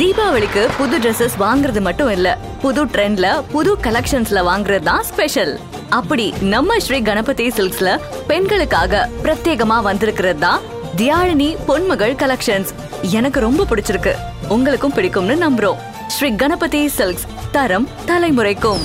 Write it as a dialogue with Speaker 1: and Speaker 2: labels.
Speaker 1: தீபாவளிக்கு புது ட்ரெஸ்ஸஸ் வாங்குறது மட்டும் இல்ல. புது ட்ரெண்ட்ல புது கலெக்ஷன்ஸ்ல வாங்குறது தான் ஸ்பெஷல் அப்படி நம்ம ஸ்ரீ கணபதி சில்க்ஸ்ல பெண்களுக்காக பிரத்யேகமா வந்திருக்கிறது தான் தியாழினி பொன்மகள் கலெக்ஷன்ஸ் எனக்கு ரொம்ப பிடிச்சிருக்கு. உங்களுக்கும் பிடிக்கும்னு நம்புறோம். ஸ்ரீ கணபதி சில்க்ஸ் தரம் தலைமுறைக்கும்.